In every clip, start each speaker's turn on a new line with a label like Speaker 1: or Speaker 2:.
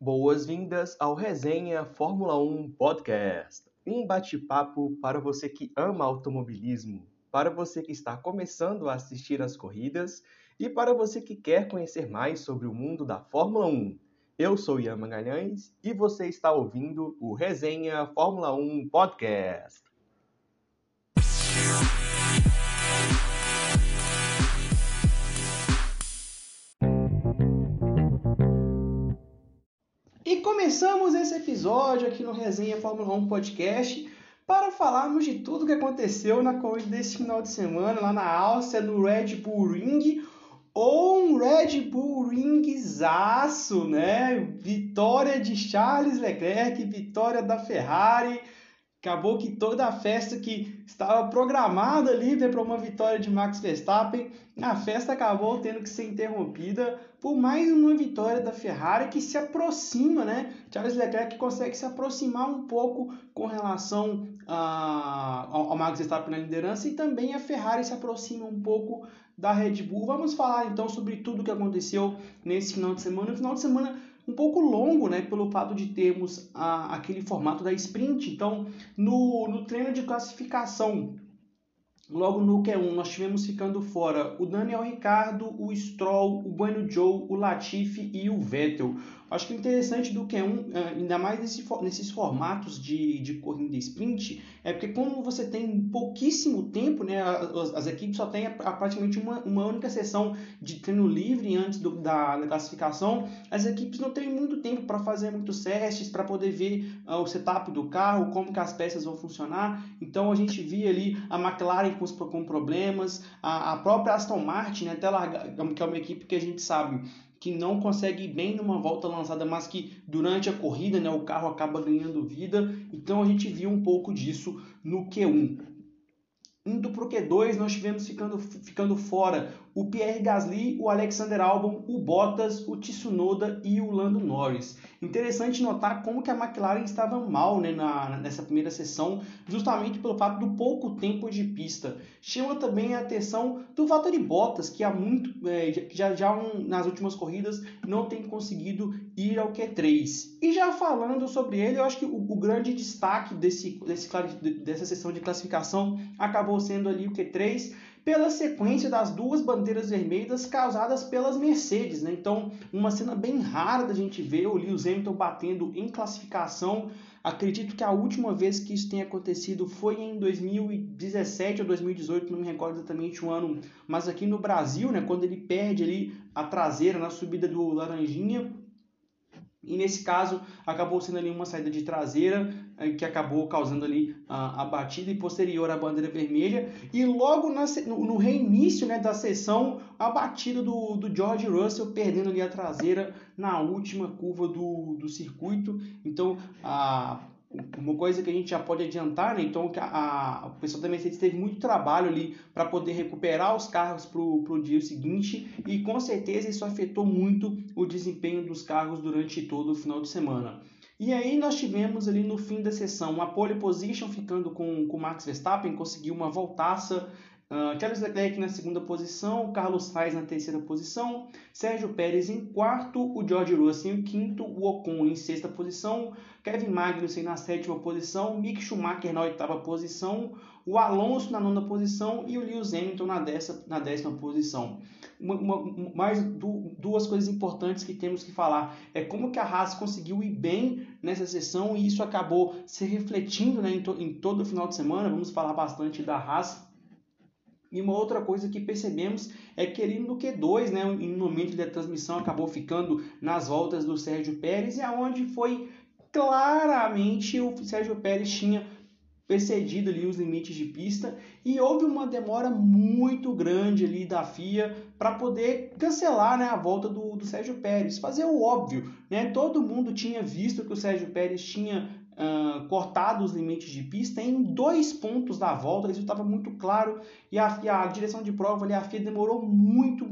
Speaker 1: Boas-vindas ao Resenha Fórmula 1 Podcast. Um bate-papo para você que ama automobilismo, para você que está começando a assistir às corridas e para você que quer conhecer mais sobre o mundo da Fórmula 1. Eu sou Ian Magalhães e você está ouvindo o Resenha Fórmula 1 Podcast. Começamos esse episódio aqui no Resenha Fórmula 1 Podcast para falarmos de tudo que aconteceu na corrida desse final de semana lá na Áustria, no Red Bull Ring, ou um Red Bull Ringzaço, né? Vitória de Charles Leclerc, vitória da Ferrari. Acabou que toda a festa que estava programada ali né, para uma vitória de Max Verstappen, a festa acabou tendo que ser interrompida por mais uma vitória da Ferrari que se aproxima, né? Charles Leclerc consegue se aproximar um pouco com relação a, ao, Max Verstappen na liderança e também a Ferrari se aproxima um pouco da Red Bull. Vamos falar então sobre tudo o que aconteceu nesse final de semana. Final de semana um pouco longo, né, pelo fato de termos a, aquele formato da sprint. Então, no, no treino de classificação, logo no Q1, nós tivemos ficando fora o Daniel Ricardo, o Stroll, o Bueno Joe, o Latifi e o Vettel. Acho que o interessante do Q1, eh, ainda mais nesse, nesses formatos de, de corrida sprint, é porque como você tem pouquíssimo tempo, né, as, as equipes só têm praticamente uma, uma única sessão de treino livre antes do, da, da, classificação, as equipes não têm muito tempo para fazer muitos testes, para poder ver uh, o setup do carro, como que as peças vão funcionar. Então a gente via ali a McLaren com, com problemas, a, a própria Aston Martin, né, até largar, que é uma equipe que a gente sabe que não consegue ir bem numa volta lançada, mas que durante a corrida né, o carro acaba ganhando vida. Então a gente viu um pouco disso no Q1. Indo para o Q2, nós tivemos ficando, ficando fora o Pierre Gasly, o Alexander Albon, o Bottas, o Tsunoda e o Lando Norris. Interessante notar como que a McLaren estava mal né, na, nessa primeira sessão, justamente pelo fato do pouco tempo de pista. Chama também a atenção do Valtteri Bottas, que há muito, é, já, já um, nas últimas corridas não tem conseguido ir ao Q3. E já falando sobre ele, eu acho que o, o grande destaque desse, desse, dessa sessão de classificação acabou sendo ali o Q3 pela sequência das duas bandeiras vermelhas causadas pelas Mercedes. Né? Então, uma cena bem rara da gente ver o Lewis Hamilton batendo em classificação. Acredito que a última vez que isso tenha acontecido foi em 2017 ou 2018, não me recordo exatamente o ano, mas aqui no Brasil, né, quando ele perde ali a traseira na subida do Laranjinha, e nesse caso acabou sendo ali uma saída de traseira que acabou causando ali a, a batida e posterior à bandeira vermelha e logo na, no, no, reinício né, da sessão a batida do, do George Russell perdendo ali a traseira na última curva do, do circuito então a uma coisa que a gente já pode adiantar, né? Então, a, a, o pessoal da Mercedes teve muito trabalho ali para poder recuperar os carros para o dia seguinte e com certeza isso afetou muito o desempenho dos carros durante todo o final de semana. E aí nós tivemos ali no fim da sessão a pole position ficando com o Max Verstappen, conseguiu uma voltaça Uh, Charles Leclerc na segunda posição, Carlos Sainz na terceira posição, Sérgio Pérez em quarto, o George Russell em quinto, o Ocon em sexta posição, Kevin Magnussen na sétima posição, Mick Schumacher na oitava posição, o Alonso na nona posição e o Lewis Hamilton na décima, na décima posição. Uma, uma, mais du, duas coisas importantes que temos que falar é como que a Haas conseguiu ir bem nessa sessão e isso acabou se refletindo né, em, to, em todo o final de semana. Vamos falar bastante da Haas e uma outra coisa que percebemos é que ele no Q2, né, no momento da transmissão, acabou ficando nas voltas do Sérgio Pérez, e aonde foi claramente o Sérgio Pérez tinha excedido ali os limites de pista e houve uma demora muito grande ali da FIA para poder cancelar né, a volta do, do Sérgio Pérez, fazer o óbvio, né? Todo mundo tinha visto que o Sérgio Pérez tinha uh, cortado os limites de pista em dois pontos da volta, isso estava muito claro, e a, a, direção de prova ali, a FIA demorou muito,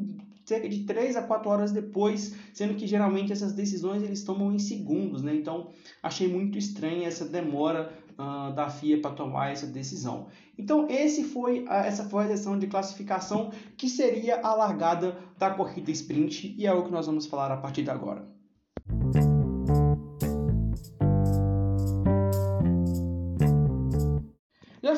Speaker 1: cerca de 3 a 4 horas depois, sendo que geralmente essas decisões eles tomam em segundos, né? Então achei muito estranha essa demora uh, da FIA para tomar essa decisão. Então esse foi a, essa foi a decisão de classificação que seria a largada da corrida sprint e é o que nós vamos falar a partir de agora.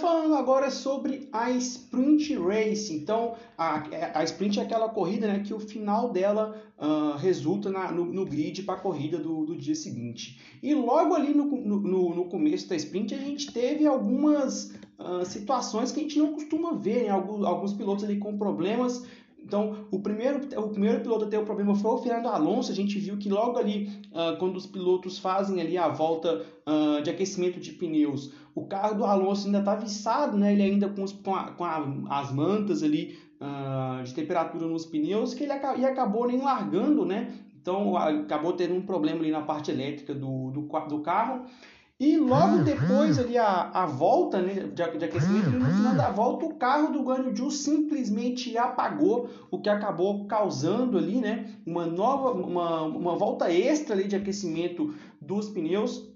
Speaker 1: Falando agora sobre a Sprint Race. Então, a, a Sprint é aquela corrida né, que o final dela uh, resulta na, no, no, grid para a corrida do, do, dia seguinte. E logo ali no, no, no, começo da Sprint, a gente teve algumas uh, situações que a gente não costuma ver. Né? Alguns, alguns pilotos ali com problemas então, o primeiro, o primeiro piloto a ter o problema foi o Fernando Alonso. A gente viu que logo ali, uh, quando os pilotos fazem ali a volta uh, de aquecimento de pneus, o carro do Alonso ainda está viçado, né? Ele ainda com, os, com, a, com a, as mantas ali uh, de temperatura nos pneus, que ele e acabou nem largando, né? Então, acabou tendo um problema ali na parte elétrica do, do, do carro. E logo depois ali a, a volta né, de, de aquecimento, no final da volta o carro do Guanyu Zhou simplesmente apagou, o que acabou causando ali né, uma nova, uma, uma volta extra ali de aquecimento dos pneus.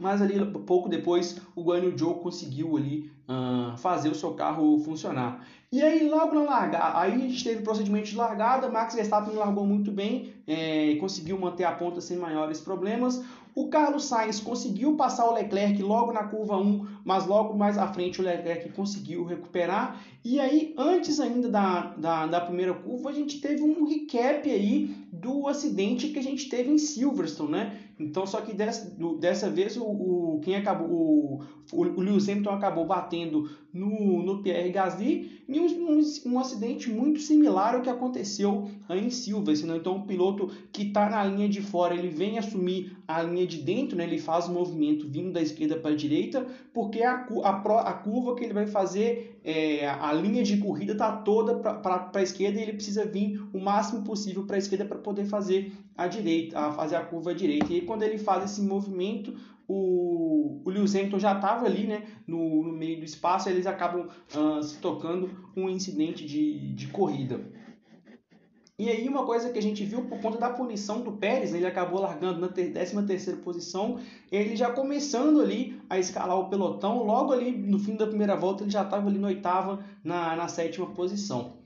Speaker 1: Mas ali pouco depois o Guanyu Zhou conseguiu ali uh, fazer o seu carro funcionar. E aí logo na largada, aí a gente teve procedimento de largada, Max Verstappen largou muito bem, é, conseguiu manter a ponta sem maiores problemas. O Carlos Sainz conseguiu passar o Leclerc logo na curva 1, mas logo mais à frente o Leclerc conseguiu recuperar. E aí, antes ainda da, da, da primeira curva, a gente teve um recap aí do acidente que a gente teve em Silverstone, né? Então, só que dessa, dessa vez o, o quem acabou, o, o, Lewis Hamilton acabou batendo no, no Pierre Gasly em um, um, um, acidente muito similar ao que aconteceu em Silverstone. Né? Então, o piloto que está na linha de fora, ele vem assumir a linha de dentro, né? ele faz o movimento vindo da esquerda para a direita, porque a, a, a curva que ele vai fazer, é, a linha de corrida está toda para a esquerda e ele precisa vir o máximo possível para a esquerda para poder fazer a direita, a fazer a curva direita. E aí, quando ele faz esse movimento, o, o Lewis Hamilton já estava ali né, no, no, meio do espaço, eles acabam uh, se tocando um incidente de, de corrida. E aí uma coisa que a gente viu por conta da punição do Pérez, né, ele acabou largando na 13 terceira posição, ele já começando ali a escalar o pelotão, logo ali no fim da primeira volta ele já estava ali na oitava, na, na sétima posição.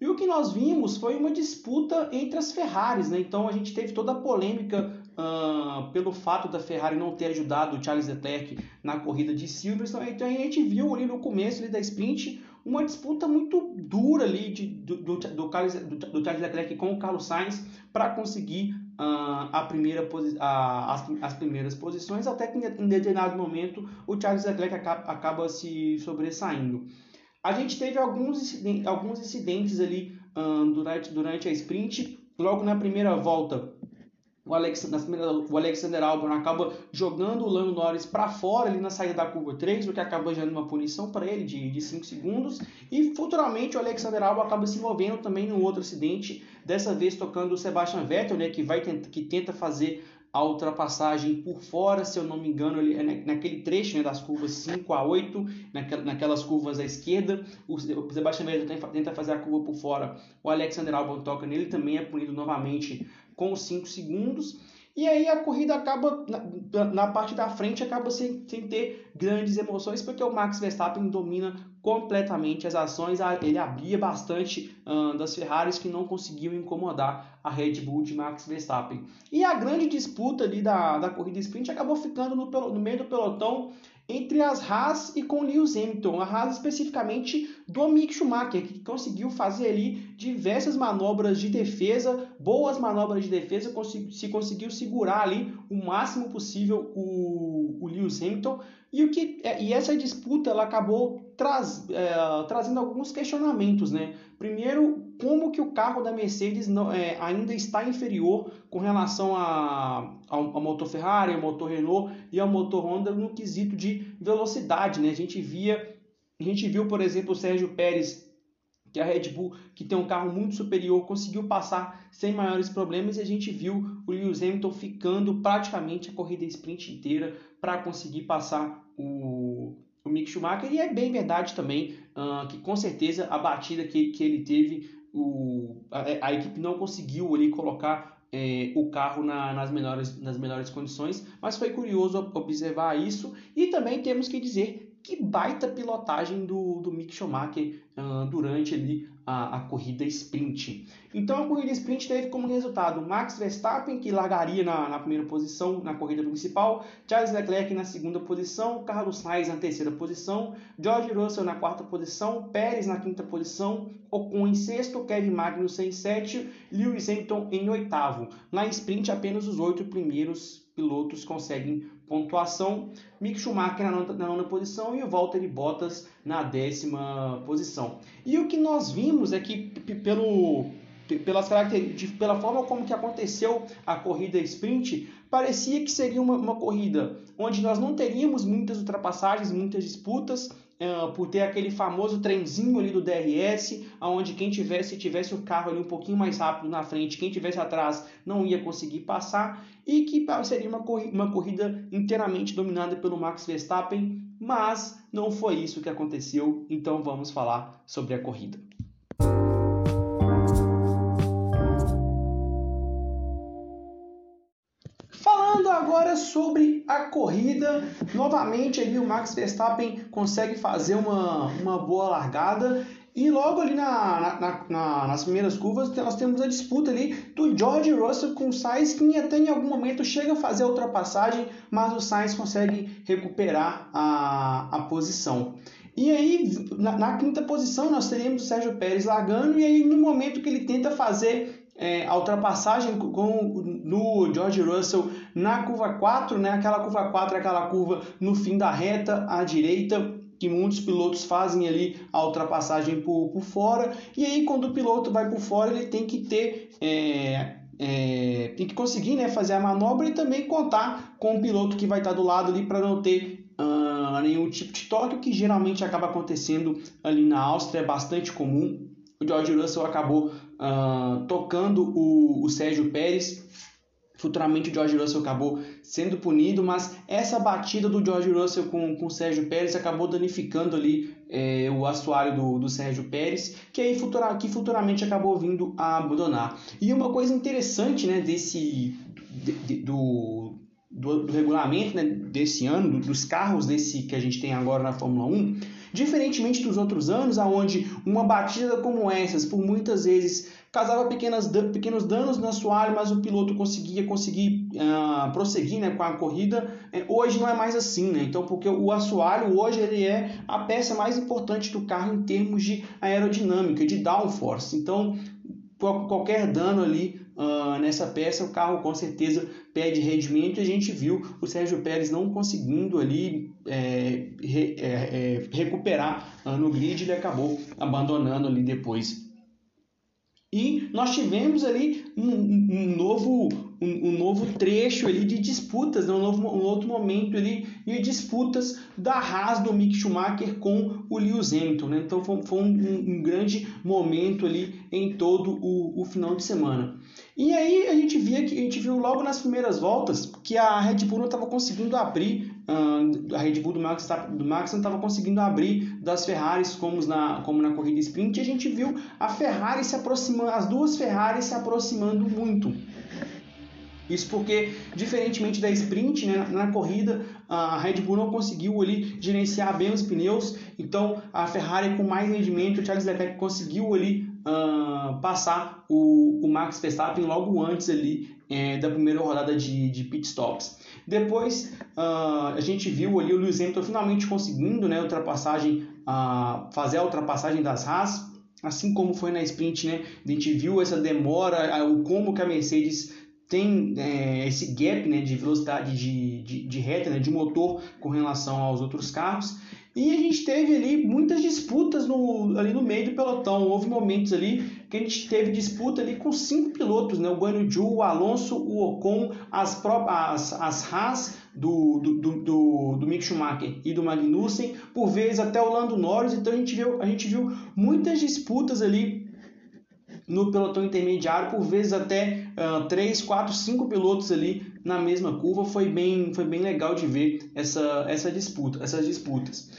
Speaker 1: E o que nós vimos foi uma disputa entre as Ferraris, né? Então a gente teve toda a polêmica uh, pelo fato da Ferrari não ter ajudado o Charles Leclerc na corrida de Silverstone. Então a gente viu ali no começo ali da sprint uma disputa muito dura ali de, do, do, do, Carlos, do, do Charles Leclerc com o Carlos Sainz para conseguir uh, a primeira a, as, as primeiras posições, até que em determinado momento o Charles Leclerc acaba, acaba se sobressaindo. A gente teve alguns incidentes, alguns incidentes ali um, durante, durante a sprint. Logo na primeira volta, o, Alex, primeira, o Alexander Albon acaba jogando o Lando Norris para fora ali na saída da curva 3, o que acaba gerando uma punição para ele de, de 5 segundos. E futuramente o Alexander Albon acaba se envolvendo também num outro acidente, dessa vez tocando o Sebastian Vettel, né, que, vai, que tenta fazer a ultrapassagem por fora, se eu não me engano, ele, é naquele trecho né, das curvas 5 a 8, naquelas curvas à esquerda, o Sebastian Vettel tenta fazer a curva por fora, o Alexander Albon toca nele, também é punido novamente com 5 segundos, e aí a corrida acaba, na, na parte da frente, acaba sem, sem ter grandes emoções, porque o Max Verstappen domina completamente as ações, ele abria bastante das Ferraris que não conseguiam incomodar a Red Bull de Max Verstappen. E a grande disputa ali da, da corrida sprint acabou ficando no, no meio do pelotão entre as Haas e com Lewis Hamilton. A Haas especificamente do Mick Schumacher, que conseguiu fazer ali diversas manobras de defesa, boas manobras de defesa, se conseguiu segurar ali o máximo possível o, o Lewis Hamilton. E, o que, é, e essa disputa ela acabou traz, é, trazendo alguns questionamentos. Né? Primeiro, como que o carro da Mercedes não, é, ainda está inferior com relação a, ao, ao, motor Ferrari, ao motor Renault e ao motor Honda no quesito de velocidade. Né? A gente via, a gente viu, por exemplo, o Sérgio Pérez que a Red Bull, que tem um carro muito superior, conseguiu passar sem maiores problemas e a gente viu o Lewis Hamilton ficando praticamente a corrida sprint inteira para conseguir passar o, o Mick Schumacher. E é bem verdade também uh, que com certeza a batida que, que ele teve o, a, a equipe não conseguiu ali colocar é, o carro na, nas, melhores, nas melhores condições, mas foi curioso observar isso e também temos que dizer que baita pilotagem do, do Mick Schumacher uh, durante ali a, a, corrida sprint. Então a corrida sprint teve como resultado Max Verstappen, que largaria na, na, primeira posição na corrida principal, Charles Leclerc na segunda posição, Carlos Sainz na terceira posição, George Russell na quarta posição, Pérez na quinta posição, Ocon em sexto, Kevin Magnussen em sétimo, Lewis Hamilton em oitavo. Na sprint apenas os oito primeiros pilotos conseguem pontuação. Mick Schumacher na nona, na nona posição e o Valtteri Bottas na décima posição. E o que nós vimos é que pelo pelas pela forma como que aconteceu a corrida sprint, parecia que seria uma, uma corrida onde nós não teríamos muitas ultrapassagens, muitas disputas, uh, por ter aquele famoso trenzinho ali do DRS, onde quem tivesse tivesse o carro ali um pouquinho mais rápido na frente, quem tivesse atrás não ia conseguir passar, e que seria uma, corrida, uma corrida inteiramente dominada pelo Max Verstappen, mas não foi isso que aconteceu, então vamos falar sobre a corrida. Agora sobre a corrida. Novamente ali o Max Verstappen consegue fazer uma, uma boa largada. E logo ali na, na, na, nas primeiras curvas nós temos a disputa ali do George Russell com o Sainz, que até em algum momento chega a fazer a ultrapassagem, mas o Sainz consegue recuperar a, a posição. E aí, na, na, quinta posição, nós teríamos o Sérgio Pérez largando, e aí no momento que ele tenta fazer é, a ultrapassagem com, no George Russell na curva 4, né? Aquela curva 4 é aquela curva no fim da reta à direita, que muitos pilotos fazem ali a ultrapassagem por, por fora. E aí, quando o piloto vai por fora, ele tem que ter. É, é, tem que conseguir né, fazer a manobra e também contar com o piloto que vai estar do lado ali para não ter uh, nenhum tipo de toque, o que geralmente acaba acontecendo ali na Áustria, é bastante comum. O George Russell acabou uh, tocando o, o Sérgio Pérez. Futuramente o George Russell acabou sendo punido, mas essa batida do George Russell com, com o Sérgio Pérez acabou danificando ali é, o assoalho do, do Sérgio Pérez, que aí futura, que futuramente acabou vindo a abandonar. E uma coisa interessante né, desse de, de, do, do, do, regulamento né, desse ano, dos carros desse que a gente tem agora na Fórmula 1, Diferentemente dos outros anos, onde uma batida como essas, por muitas vezes, causava pequenas, pequenos danos no assoalho, mas o piloto conseguia conseguir uh, prosseguir né, com a corrida, é, hoje não é mais assim. Né? Então, porque o assoalho hoje ele é a peça mais importante do carro em termos de aerodinâmica, de downforce. Então, qualquer dano ali uh, nessa peça, o carro com certeza perde rendimento e a gente viu o Sérgio Pérez não conseguindo ali é, re, é, é, recuperar uh, no grid, ele acabou abandonando ali depois. E nós tivemos ali um, um novo um, um, novo trecho ali de disputas, né? um, novo, um outro momento ali de disputas da Haas do Mick Schumacher com o Lewis Hamilton. Né? Então foi, foi um, um, grande momento ali em todo o, o, final de semana. E aí a gente via que a gente viu logo nas primeiras voltas que a Red Bull não estava conseguindo abrir a Red Bull do Max, do Max não estava conseguindo abrir das Ferraris como na, como na corrida sprint. E a gente viu a Ferrari se aproximando, as duas Ferraris se aproximando muito. Isso porque, diferentemente da sprint, né, na corrida, a Red Bull não conseguiu ali gerenciar bem os pneus, então a Ferrari com mais rendimento, o Charles Leclerc conseguiu ali uh, passar o, o, Max Verstappen logo antes ali é, da primeira rodada de, de pit stops. Depois uh, a gente viu ali o Lewis Hamilton finalmente conseguindo né, ultrapassagem, uh, fazer a ultrapassagem das Haas, assim como foi na sprint, né? A gente viu essa demora, o como que a Mercedes tem é, esse gap né, de velocidade de, de, de reta, né, de motor com relação aos outros carros. E a gente teve ali muitas disputas no, ali no meio do pelotão. Houve momentos ali que a gente teve disputa ali com cinco pilotos, né? O Guanyu Zhou, o Alonso, o Ocon, as próprias as, as Haas do, do, do, do, Mick Schumacher e do Magnussen, por vezes até o Lando Norris. Então a gente viu, a gente viu muitas disputas ali no pelotão intermediário, por vezes até uh, 3, 4, 5 pilotos ali na mesma curva. Foi bem, foi bem legal de ver essa, essa disputa, essas disputas.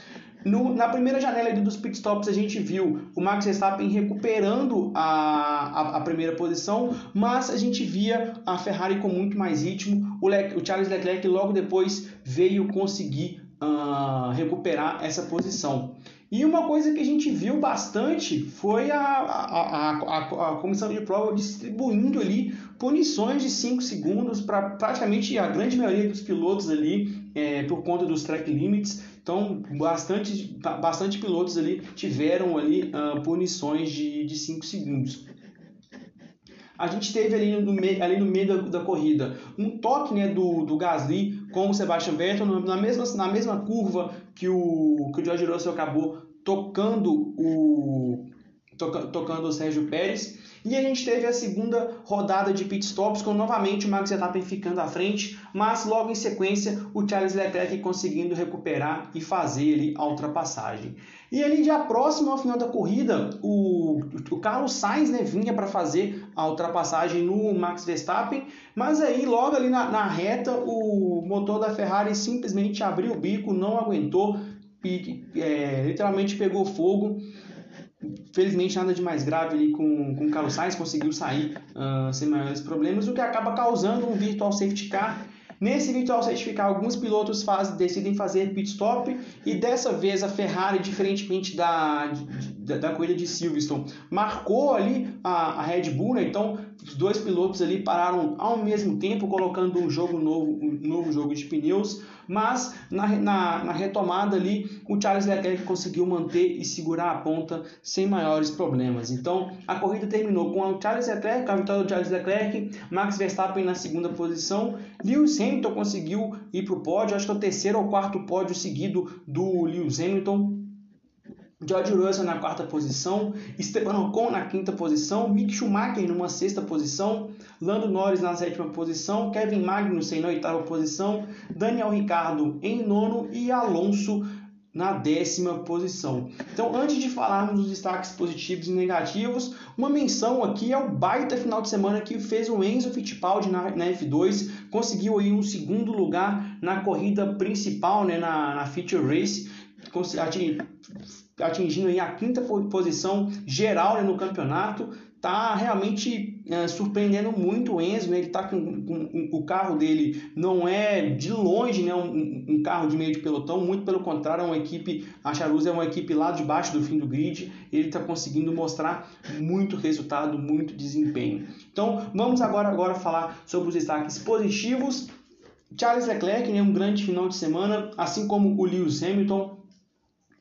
Speaker 1: No, na primeira janela dos pitstops a gente viu o Max Verstappen recuperando a, a, a, primeira posição, mas a gente via a Ferrari com muito mais ritmo. O, Le, o Charles Leclerc logo depois veio conseguir uh, recuperar essa posição. E uma coisa que a gente viu bastante foi a, a, a, a, comissão de prova distribuindo ali punições de 5 segundos para praticamente a grande maioria dos pilotos ali é, por conta dos track limits. Então, bastante, bastante pilotos ali tiveram ali uh, punições de 5 segundos a gente teve ali no meio, ali no meio da, da corrida um toque né, do, do Gasly com o Sebastian Vettel na mesma, na mesma curva que o, que o George Russell acabou tocando o, toca, tocando o Sérgio Pérez. E a gente teve a segunda rodada de pit stops com novamente o Max Verstappen ficando à frente, mas logo em sequência o Charles Leclerc conseguindo recuperar e fazer ali a ultrapassagem. E ali já próximo ao final da corrida, o, o Carlos Sainz né, vinha para fazer a ultrapassagem no Max Verstappen, mas aí logo ali na, na reta o motor da Ferrari simplesmente abriu o bico, não aguentou, e, é, literalmente pegou fogo Felizmente nada de mais grave ali com, com o Carlos Sainz, conseguiu sair uh, sem maiores problemas, o que acaba causando um virtual safety car. Nesse virtual safety car, alguns pilotos faz, decidem fazer pit stop e dessa vez a Ferrari, diferentemente da, da, da corrida de Silverstone, marcou ali a, a Red Bull, né? então os dois pilotos ali pararam ao mesmo tempo, colocando um jogo novo, um novo jogo de pneus mas na, na, na, retomada ali o Charles Leclerc conseguiu manter e segurar a ponta sem maiores problemas. Então a corrida terminou com o Charles Leclerc, a vitória do Charles Leclerc, Max Verstappen na segunda posição, Lewis Hamilton conseguiu ir para o pódio, acho que é o terceiro ou quarto pódio seguido do Lewis Hamilton. George Russell na quarta posição, Esteban Ocon na quinta posição, Mick Schumacher numa sexta posição, Lando Norris na sétima posição, Kevin Magnussen na oitava posição, Daniel Ricciardo em nono e Alonso na décima posição. Então, antes de falarmos dos destaques positivos e negativos, uma menção aqui é o baita final de semana que fez o Enzo Fittipaldi na, na F2, conseguiu aí um segundo lugar na corrida principal, né, na, na Feature Race, atingindo aí a quinta posição geral né, no campeonato. Tá realmente é, surpreendendo muito o Enzo, né? Ele tá com, com, com, o carro dele não é de longe, né? Um, um, carro de meio de pelotão, muito pelo contrário, é uma equipe, a Charuz é uma equipe lá de baixo do fim do grid. Ele está conseguindo mostrar muito resultado, muito desempenho. Então, vamos agora agora falar sobre os destaques positivos. Charles Leclerc, né, um grande final de semana, assim como o Lewis Hamilton,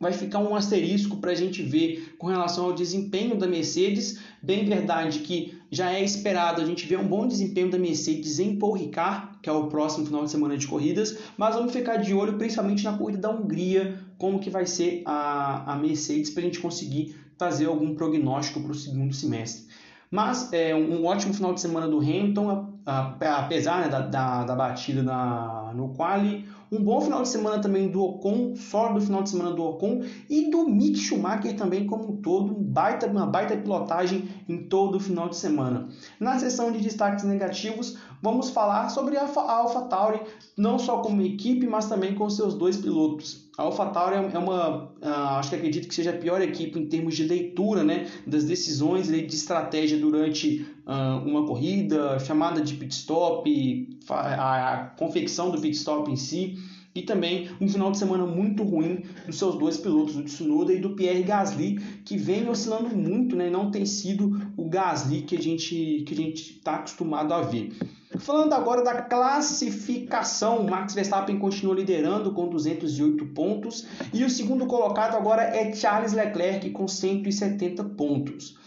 Speaker 1: vai ficar um asterisco para a gente ver com relação ao desempenho da Mercedes. Bem verdade que já é esperado a gente ver um bom desempenho da Mercedes em Paul Ricard, que é o próximo final de semana de corridas, mas vamos ficar de olho principalmente na corrida da Hungria, como que vai ser a, a Mercedes para a gente conseguir fazer algum prognóstico para o segundo semestre. Mas é um ótimo final de semana do Hamilton, apesar né, da, da, da batida na, no quali, um bom final de semana também do Ocon, sólido final de semana do Ocon e do Mick Schumacher também como um todo, um baita, uma baita pilotagem em todo o final de semana. Na seção de destaques negativos, vamos falar sobre a AlphaTauri, não só como equipe, mas também com seus dois pilotos. A AlphaTauri é uma, uh, acho que acredito que seja a pior equipe em termos de leitura né, das decisões de estratégia durante uh, uma corrida, chamada de pit stop, a, a confecção do pit stop em si e também um final de semana muito ruim dos seus dois pilotos, do Tsunoda e do Pierre Gasly, que vem oscilando muito, né? Não tem sido o Gasly que a gente que a gente está acostumado a ver. Falando agora da classificação, Max Verstappen continua liderando com 208 pontos e o segundo colocado agora é Charles Leclerc com 170 pontos.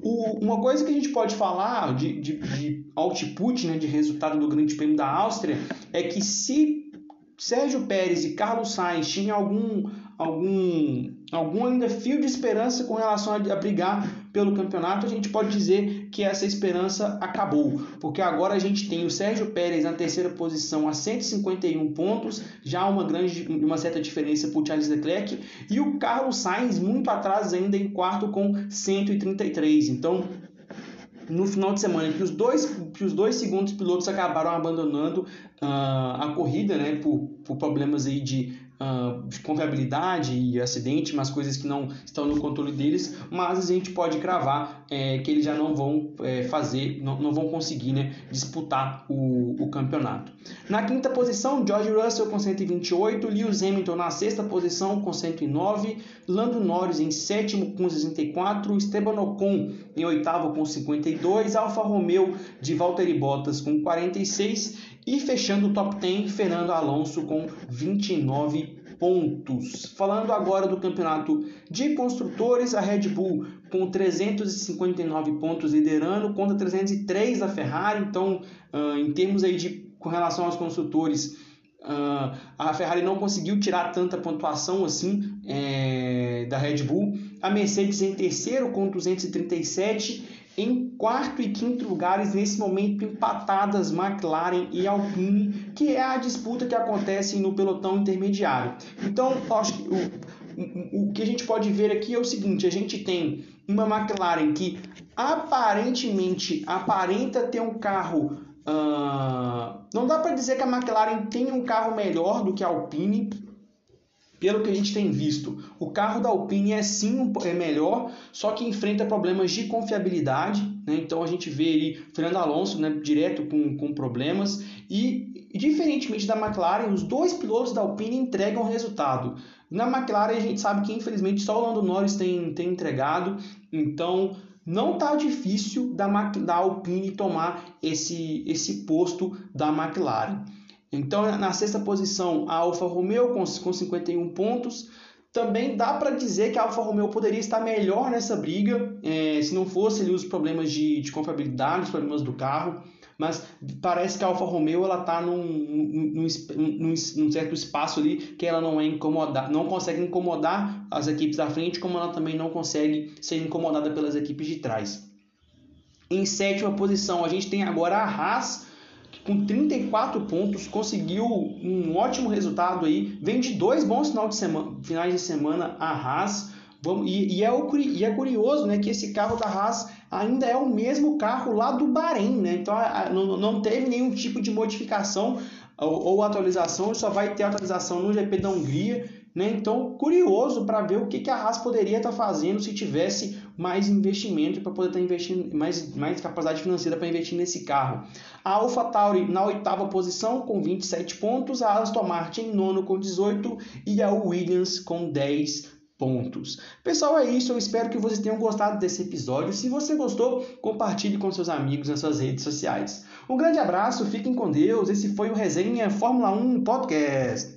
Speaker 1: O, uma coisa que a gente pode falar de, de, de output, né, de resultado do Grande Prêmio da Áustria, é que se Sérgio Pérez e Carlos Sainz tinham algum, algum, algum ainda fio de esperança com relação a, a brigar pelo campeonato, a gente pode dizer que essa esperança acabou, porque agora a gente tem o Sérgio Pérez na terceira posição a 151 pontos, já uma grande, uma certa diferença para o Charles Leclerc, e o Carlos Sainz muito atrás ainda em quarto com 133. Então no final de semana que os dois, que os dois segundos pilotos acabaram abandonando uh, a corrida, né, por, por problemas aí de, uh, confiabilidade e acidente, umas coisas que não estão no controle deles, mas a gente pode cravar é, que eles já não vão é, fazer, não, não vão conseguir né, disputar o, o campeonato. Na quinta posição, George Russell com 128, Lewis Hamilton na sexta posição com 109, Lando Norris em sétimo com 64, Esteban Ocon em oitavo com 52, Alfa Romeo de Valtteri Bottas com 46 e fechando o top 10, Fernando Alonso com 29 pontos. Falando agora do campeonato de construtores, a Red Bull com 359 pontos liderando contra 303 da Ferrari. Então, uh, em termos aí de com relação aos construtores, uh, a Ferrari não conseguiu tirar tanta pontuação assim é, da Red Bull. A Mercedes em terceiro com 237 em quarto e quinto lugares, nesse momento empatadas McLaren e Alpine, que é a disputa que acontece no pelotão intermediário. Então, acho que o, o, que a gente pode ver aqui é o seguinte: a gente tem uma McLaren que aparentemente aparenta ter um carro. Uh, não dá para dizer que a McLaren tem um carro melhor do que a Alpine, pelo que a gente tem visto, o carro da Alpine é sim é melhor, só que enfrenta problemas de confiabilidade. Né? Então a gente vê aí Fernando Alonso né, direto com, com problemas. E, diferentemente da McLaren, os dois pilotos da Alpine entregam resultado. Na McLaren a gente sabe que infelizmente só o Lando Norris tem, tem entregado. Então não está difícil da, da Alpine tomar esse, esse posto da McLaren. Então, na sexta posição, a Alfa Romeo com, com 51 pontos. Também dá para dizer que a Alfa Romeo poderia estar melhor nessa briga, é, se não fosse ali os problemas de, de confiabilidade, os problemas do carro. Mas parece que a Alfa Romeo ela está num, num, num, num, certo espaço ali que ela não é incomodar, não consegue incomodar as equipes da frente, como ela também não consegue ser incomodada pelas equipes de trás. Em sétima posição, a gente tem agora a Haas com 34 pontos, conseguiu um ótimo resultado aí. Vem de dois bons final de semana, finais de semana a Haas. Vamos, e, e, é o, e é curioso né, que esse carro da Haas ainda é o mesmo carro lá do Bahrein. Né? Então a, a, não, não teve nenhum tipo de modificação ou, ou atualização, só vai ter atualização no GP da Hungria. Né? Então, curioso para ver o que, que a Haas poderia estar tá fazendo se tivesse mais investimento para poder estar tá investindo, mais, mais capacidade financeira para investir nesse carro. A AlphaTauri na oitava posição com 27 pontos, a Aston Martin em nono com 18 e a Williams com 10 pontos. Pessoal, é isso. Eu espero que vocês tenham gostado desse episódio. Se você gostou, compartilhe com seus amigos nas suas redes sociais. Um grande abraço, fiquem com Deus. Esse foi o Resenha Fórmula 1 Podcast.